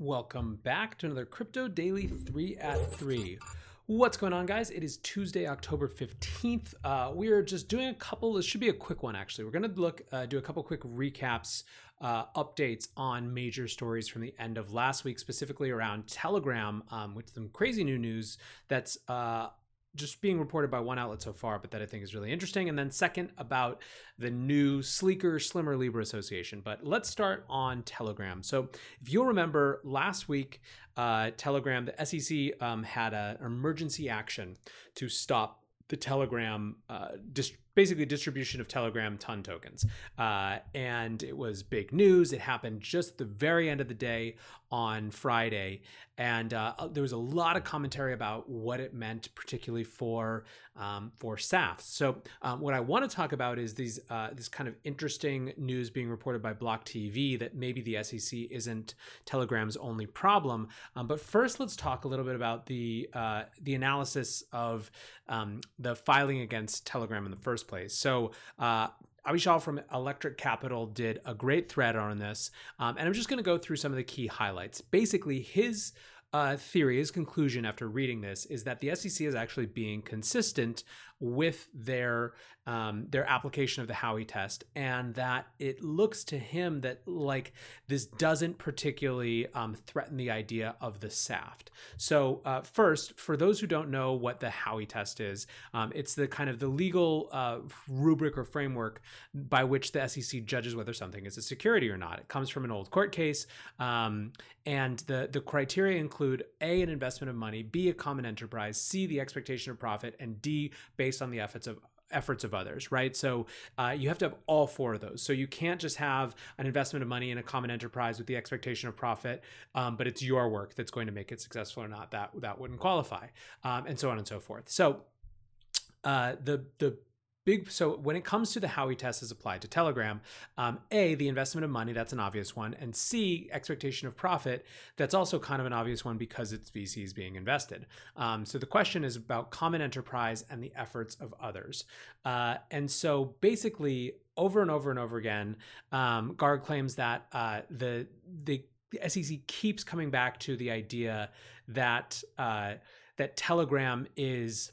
Welcome back to another Crypto Daily 3 at 3. What's going on, guys? It is Tuesday, October 15th. Uh, we are just doing a couple, this should be a quick one actually. We're going to look, uh, do a couple quick recaps, uh, updates on major stories from the end of last week, specifically around Telegram, um, with some crazy new news that's uh, just being reported by one outlet so far, but that I think is really interesting. And then second about the new sleeker, slimmer Libra Association. But let's start on Telegram. So if you'll remember last week, uh, Telegram, the SEC um, had an emergency action to stop the Telegram uh, dist- basically distribution of Telegram ton tokens. Uh, and it was big news. It happened just the very end of the day on Friday. And uh, there was a lot of commentary about what it meant, particularly for um, for SAFTs. So um, what I want to talk about is these uh, this kind of interesting news being reported by Block TV that maybe the SEC isn't Telegram's only problem. Um, but first, let's talk a little bit about the uh, the analysis of um, the filing against Telegram in the first place. So, uh, Avichal from Electric Capital did a great thread on this, um, and I'm just going to go through some of the key highlights. Basically, his uh, theory, his conclusion after reading this is that the SEC is actually being consistent with their um, their application of the Howey test, and that it looks to him that like this doesn't particularly um, threaten the idea of the SAFT. So uh, first, for those who don't know what the Howey test is, um, it's the kind of the legal uh, rubric or framework by which the SEC judges whether something is a security or not. It comes from an old court case, um, and the the criteria include a an investment of money, b a common enterprise, c the expectation of profit, and d based on the efforts of efforts of others, right? So uh, you have to have all four of those. So you can't just have an investment of money in a common enterprise with the expectation of profit, um, but it's your work that's going to make it successful or not. That that wouldn't qualify, um, and so on and so forth. So uh, the the big so when it comes to the Howey test as applied to Telegram, um, A, the investment of money, that's an obvious one, and C, expectation of profit, that's also kind of an obvious one because it's VCs being invested. Um, so the question is about common enterprise and the efforts of others. Uh, and so basically, over and over and over again, um, claims that uh, the the the SEC keeps coming back to the idea that uh, that Telegram is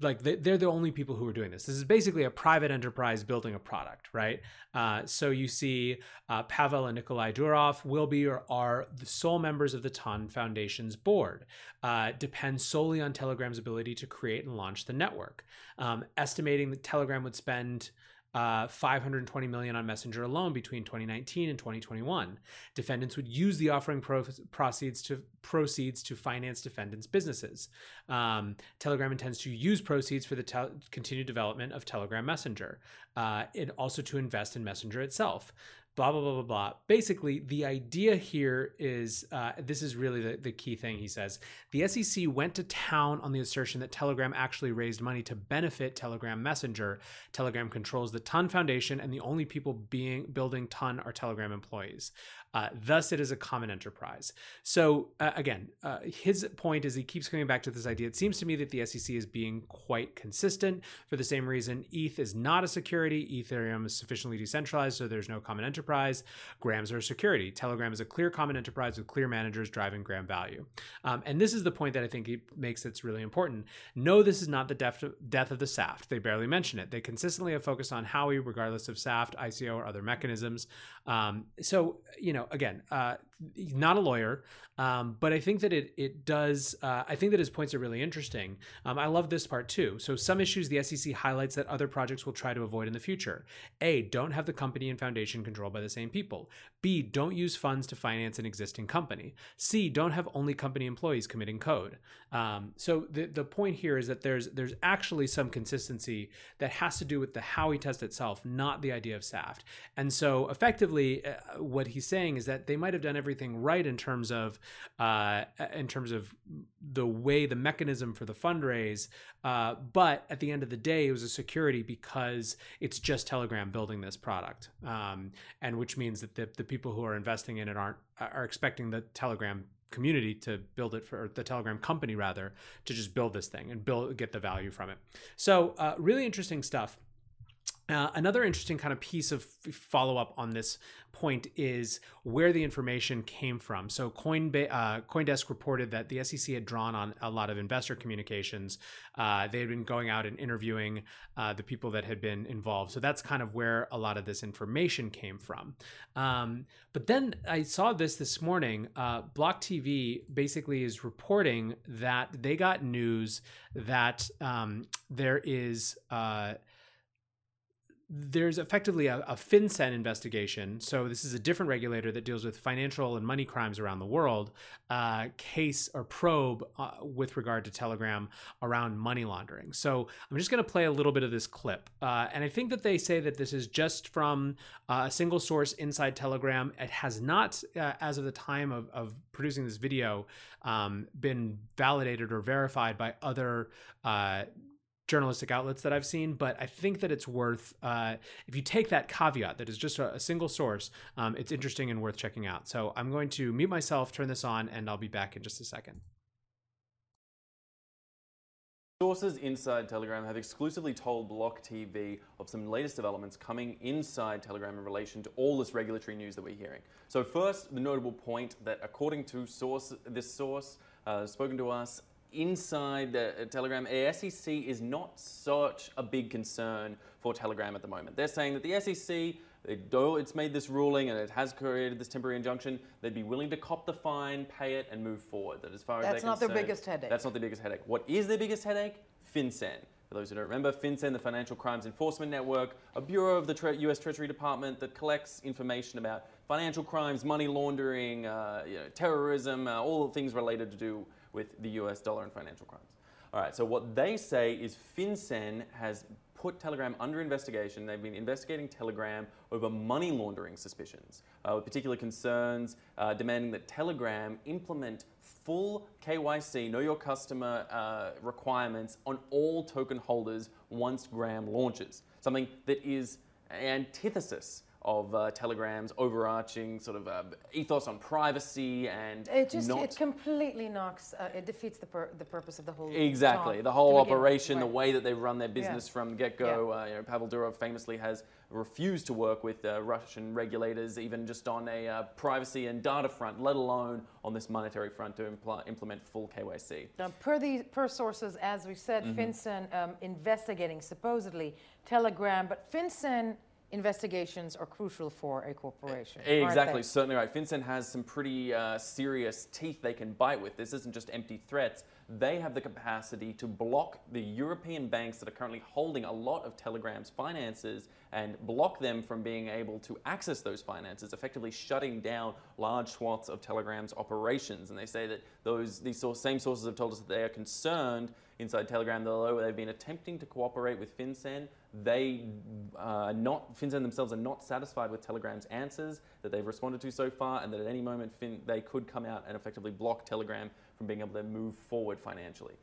like they're the only people who are doing this. This is basically a private enterprise building a product, right? Uh, so you see uh, Pavel and Nikolai Durov will be or are the sole members of the Ton Foundation's board. Uh, depends solely on Telegram's ability to create and launch the network. Um, estimating that Telegram would spend uh, 520 million on Messenger alone between 2019 and 2021. Defendants would use the offering pro- proceeds to proceeds to finance defendants' businesses. Um, Telegram intends to use proceeds for the te- continued development of Telegram Messenger, uh, and also to invest in Messenger itself blah blah blah blah blah. Basically the idea here is uh, this is really the, the key thing he says. The sec went to town on the assertion that telegram actually raised money to benefit telegram messenger. Telegram controls the ton foundation and the only people being building ton are telegram employees uh, thus, it is a common enterprise. So, uh, again, uh, his point is he keeps coming back to this idea. It seems to me that the SEC is being quite consistent for the same reason. ETH is not a security. Ethereum is sufficiently decentralized, so there's no common enterprise. Grams are a security. Telegram is a clear common enterprise with clear managers driving gram value. Um, and this is the point that I think he makes that's really important. No, this is not the death, death of the SAFT. They barely mention it. They consistently have focused on Howey, regardless of SAFT, ICO, or other mechanisms. Um, so, you know, again, uh, not a lawyer, um, but I think that it it does. Uh, I think that his points are really interesting. Um, I love this part too. So some issues the SEC highlights that other projects will try to avoid in the future. A. Don't have the company and foundation controlled by the same people. B. Don't use funds to finance an existing company. C. Don't have only company employees committing code. Um, so the the point here is that there's there's actually some consistency that has to do with the Howey test itself, not the idea of SAFT. And so effectively, uh, what he's saying is that they might have done everything right in terms of uh, in terms of the way the mechanism for the fundraise. Uh, but at the end of the day, it was a security because it's just Telegram building this product, um, and which means that the, the people who are investing in it aren't are expecting the Telegram community to build it for the telegram company rather to just build this thing and build get the value from it so uh, really interesting stuff Uh, another interesting kind of piece of follow up on this point is where the information came from. So, Coinba- uh, CoinDesk reported that the SEC had drawn on a lot of investor communications. Uh, they had been going out and interviewing uh, the people that had been involved. So, that's kind of where a lot of this information came from. Um, but then I saw this this morning. Uh, Block TV basically is reporting that they got news that um, there is there's effectively a, a, FinCEN investigation. So this is a different regulator that deals with financial and money crimes around the world. Uh, case or probe uh, with regard to Telegram around money laundering. So I'm just going to play a little bit of this clip, uh, and I think that they say that this is just from uh, a single source inside Telegram. It has not, uh, as of the time of, of producing this video, um, been validated or verified by other uh, journalistic outlets that I've seen, but I think that it's worth, uh, if you take that caveat that is just a, a single source, um, it's interesting and worth checking out. So I'm going to mute myself, turn this on, and I'll be back in just a second. Sources inside Telegram have exclusively told Block TV of some latest developments coming inside Telegram in relation to all this regulatory news that we're hearing. So first, the notable point that according to source, this source uh, spoken to us, inside the, Telegram, the SEC is not such a big concern for Telegram at the moment. They're saying that the SEC, though it's made this ruling and it has created this temporary injunction, they'd be willing to cop the fine, pay it, and move forward. That as far that's as that's not their biggest headache. That's not their biggest headache. What is their biggest headache? FinCEN. For those who don't remember, FinCEN, the Financial Crimes Enforcement Network, a bureau of the Tre U.S. Treasury Department that collects information about financial crimes, money laundering, uh, you know, terrorism, uh, all the things related to do with the US dollar and financial crimes. All right, so what they say is FinCEN has put Telegram under investigation. They've been investigating Telegram over money laundering suspicions, uh, with particular concerns uh, demanding that Telegram implement full KYC, know your customer uh, requirements on all token holders once Gram launches, something that is antithesis of uh, Telegram's overarching sort of uh, ethos on privacy and it just not... it completely knocks uh, it defeats the pur- the purpose of the whole exactly the whole operation, right. the way that they run their business yeah. from get go. Yeah. Uh, you know, Pavel Durov famously has refused to work with uh, Russian regulators, even just on a uh, privacy and data front, let alone on this monetary front to impl- implement full KYC. Now, per the per sources, as we said, mm-hmm. FinCEN um, investigating supposedly Telegram, but FinCEN investigations are crucial for a corporation. Exactly, certainly right. FinCEN has some pretty uh, serious teeth they can bite with. This isn't just empty threats. They have the capacity to block the European banks that are currently holding a lot of Telegram's finances and block them from being able to access those finances, effectively shutting down large swaths of Telegram's operations. And they say that those these same sources have told us that they are concerned inside Telegram that although they've been attempting to cooperate with FinCEN, they uh, not FinCEN themselves are not satisfied with Telegram's answers that they've responded to so far, and that at any moment fin- they could come out and effectively block Telegram from being able to move forward financially.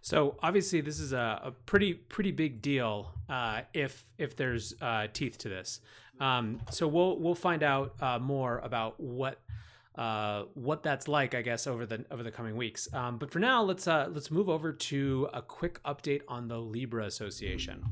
So obviously, this is a, a pretty pretty big deal uh, if if there's uh, teeth to this. Um, so we'll we'll find out uh, more about what uh, what that's like, I guess, over the over the coming weeks. Um, but for now, let's uh, let's move over to a quick update on the Libra Association.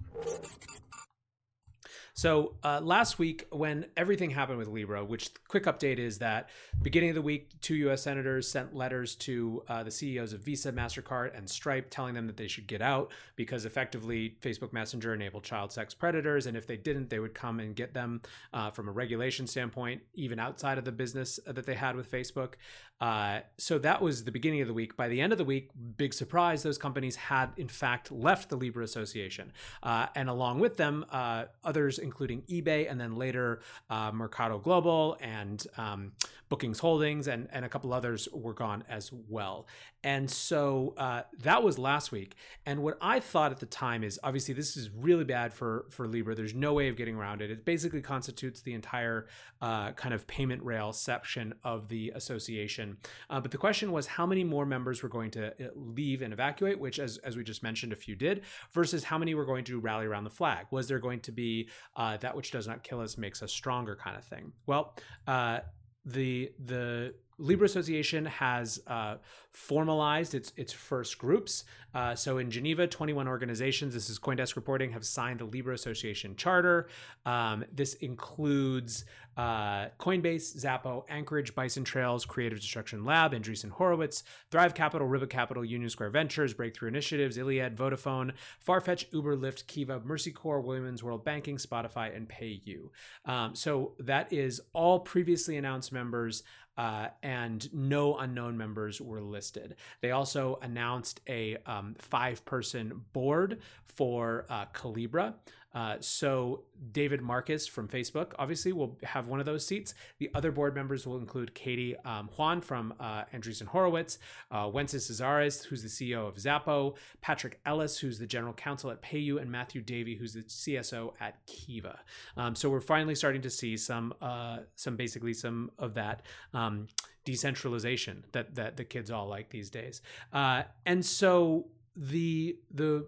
So uh, last week, when everything happened with Libra, which quick update is that beginning of the week, two U.S. senators sent letters to uh, the CEOs of Visa, Mastercard, and Stripe, telling them that they should get out because effectively Facebook Messenger enabled child sex predators, and if they didn't, they would come and get them uh, from a regulation standpoint, even outside of the business that they had with Facebook. Uh, so that was the beginning of the week. By the end of the week, big surprise, those companies had in fact left the Libra Association, uh, and along with them, uh, others including eBay, and then later uh, Mercado Global and um, Bookings Holdings, and and a couple others were gone as well. And so uh, that was last week. And what I thought at the time is obviously this is really bad for for Libra. There's no way of getting around it. It basically constitutes the entire uh, kind of payment rail section of the association. Uh, but the question was how many more members were going to uh, leave and evacuate, which, as, as we just mentioned, a few did, versus how many were going to rally around the flag. Was there going to be uh, that which does not kill us makes us stronger kind of thing? Well, uh, the the Libra Association has uh, formalized its its first groups. Uh, so in Geneva, 21 organizations, this is CoinDesk reporting, have signed the Libra Association charter. Um, this includes uh, Coinbase, Xapo, Anchorage, Bison Trails, Creative Destruction Lab, Andreessen Horowitz, Thrive Capital, Ribbit Capital, Union Square Ventures, Breakthrough Initiatives, Iliad, Vodafone, Farfetch, Uber, Lyft, Kiva, Mercy Corps, Women's World Banking, Spotify, and PayU. Um, so that is all previously announced members uh, and no unknown members were listed. They also announced a um, five person board for uh, Calibra. Uh, so David Marcus from Facebook obviously will have one of those seats. The other board members will include Katie um, Haun from uh, Andreessen Horowitz, uh, Wences Casares, who's the CEO of Xapo, Patrick Ellis, who's the general counsel at PayU, and Matthew Davey, who's the CSO at Kiva. Um, so we're finally starting to see some, uh, some basically some of that. Um, decentralization that that the kids all like these days uh, and so the the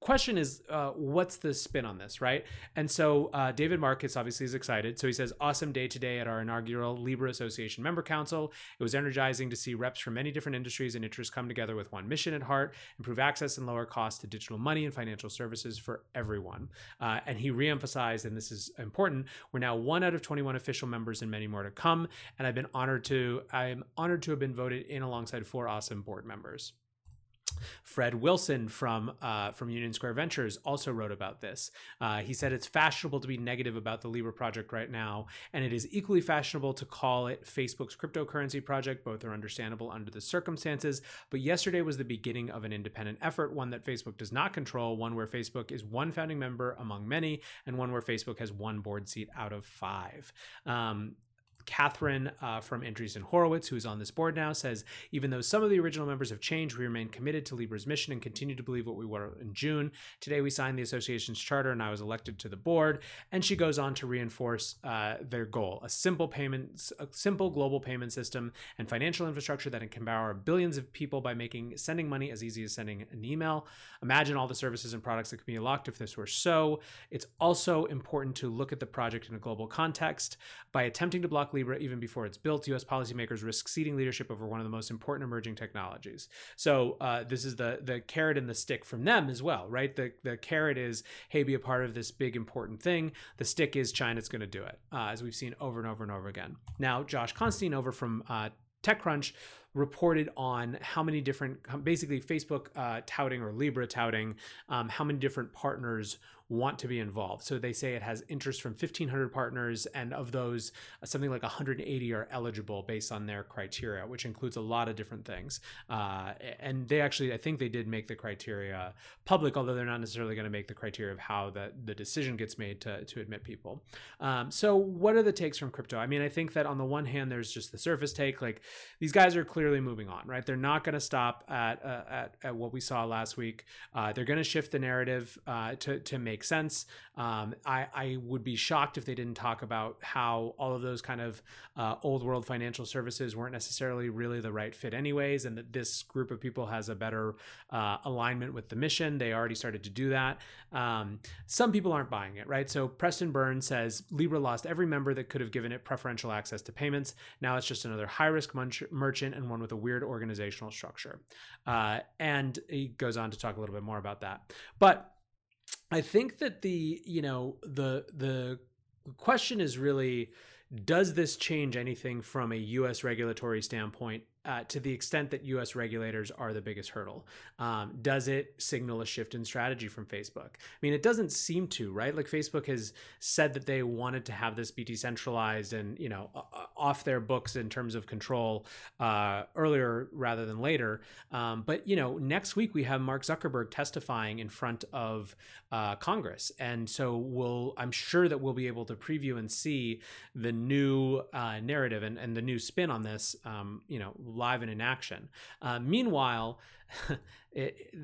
question is uh, what's the spin on this right? And so uh, david marcus obviously is excited. So he says awesome day today at our inaugural libra association member council. It was energizing to see reps from many different industries and interests come together with one mission at heart improve access and lower costs to digital money and financial services for everyone. Uh, and he reemphasized and this is important we're now one out of 21 official members and many more to come and i've been honored to i'm honored to have been voted in alongside four awesome board members Fred Wilson from uh, from Union Square Ventures also wrote about this. Uh, he said it's fashionable to be negative about the Libra project right now, and it is equally fashionable to call it Facebook's cryptocurrency project. Both are understandable under the circumstances. But yesterday was the beginning of an independent effort, one that Facebook does not control, one where Facebook is one founding member among many, and one where Facebook has one board seat out of five. Um, Catherine uh, from Andreessen Horowitz, who is on this board now, says even though some of the original members have changed, we remain committed to Libra's mission and continue to believe what we were in June. Today, we signed the association's charter, and I was elected to the board. And she goes on to reinforce uh, their goal: a simple payments, a simple global payment system, and financial infrastructure that can empower billions of people by making sending money as easy as sending an email. Imagine all the services and products that could be unlocked if this were so. It's also important to look at the project in a global context by attempting to block Libra even before it's built. U.S. policymakers risk ceding leadership over one of the most important emerging technologies. So uh, this is the the carrot and the stick from them as well, right? The the carrot is hey, be a part of this big important thing. The stick is China's going to do it, uh, as we've seen over and over and over again. Now, Josh Constine over from uh, TechCrunch reported on how many different, basically Facebook uh, touting or Libra touting, um, how many different partners want to be involved. So they say it has interest from 1,500 partners, and of those, something like 180 are eligible based on their criteria, which includes a lot of different things. Uh, and they actually, I think they did make the criteria public, although they're not necessarily going to make the criteria of how the, the decision gets made to, to admit people. Um, so, what are the takes from crypto? I mean, I think that on the one hand, there's just the surface take. Like these guys are clearly moving on, right? They're not going to stop at, uh, at, at what we saw last week. Uh, they're going to shift the narrative uh, to to make sense. Um, I, I would be shocked if they didn't talk about how all of those kind of uh, old world financial services weren't necessarily really the right fit, anyways, and that this group of people has a better uh, alignment with the mission. They already started to do that. Um, some people aren't buying it, right? So Preston Burns says Libra lost every member that could have given it preferential access to payments. Now it's just another high risk merchant and one with a weird organizational structure. Uh, and he goes on to talk a little bit more about that. But I think that the, you know, the the question is really does this change anything from a US regulatory standpoint uh, to the extent that US regulators are the biggest hurdle? Um, does it signal a shift in strategy from Facebook? I mean, it doesn't seem to, right? Like Facebook has said that they wanted to have this be decentralized and, you know, off their books in terms of control uh, earlier rather than later. Um, but, you know, next week we have Mark Zuckerberg testifying in front of uh, Congress. And so we'll, I'm sure that we'll be able to preview and see the new uh, narrative and, and the new spin on this, um, you know, live and in action. Uh, meanwhile, it,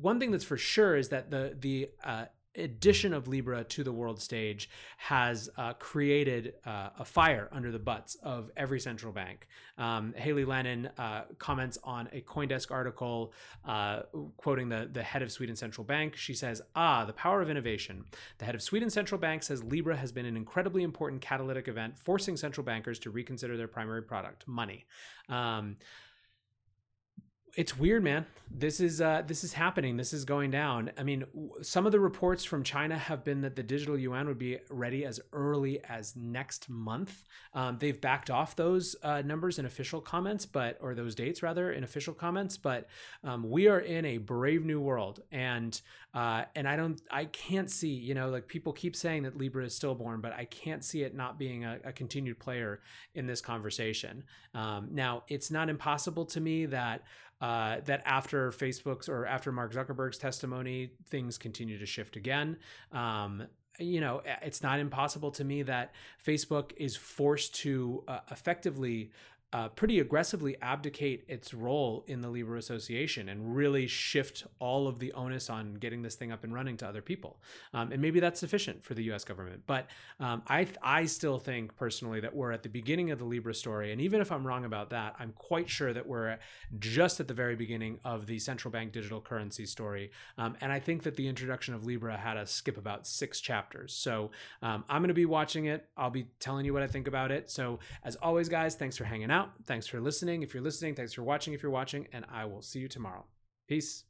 one thing that's for sure is that the the uh, addition of Libra to the world stage has uh, created uh, a fire under the butts of every central bank. Um, Hailey Lennon uh, comments on a CoinDesk article uh, quoting the, the head of Sweden Central Bank. She says, Ah, the power of innovation. The head of Sweden Central Bank says Libra has been an incredibly important catalytic event, forcing central bankers to reconsider their primary product, money. Um, it's weird, man. This is uh, this is happening. This is going down. I mean, some of the reports from China have been that the digital yuan would be ready as early as next month. Um, they've backed off those uh, numbers in official comments, but or those dates rather in official comments. But um, we are in a brave new world, and uh, and I don't, I can't see. You know, like people keep saying that Libra is stillborn, but I can't see it not being a, a continued player in this conversation. Um, now, it's not impossible to me that uh, that after Facebook's or after Mark Zuckerberg's testimony, things continue to shift again. Um, you know, it's not impossible to me that Facebook is forced to uh, effectively uh, pretty aggressively abdicate its role in the Libra Association and really shift all of the onus on getting this thing up and running to other people. Um, and maybe that's sufficient for the U.S. government. But um, I I still think personally that we're at the beginning of the Libra story, and even if I'm wrong about that, I'm quite sure that we're just at the very beginning of the central bank digital currency story. Um, and I think that the introduction of Libra had us skip about six chapters. So um, I'm going to be watching it. I'll be telling you what I think about it. So as always, guys, thanks for hanging out. Thanks for listening. If you're listening, thanks for watching. If you're watching, and I will see you tomorrow. Peace.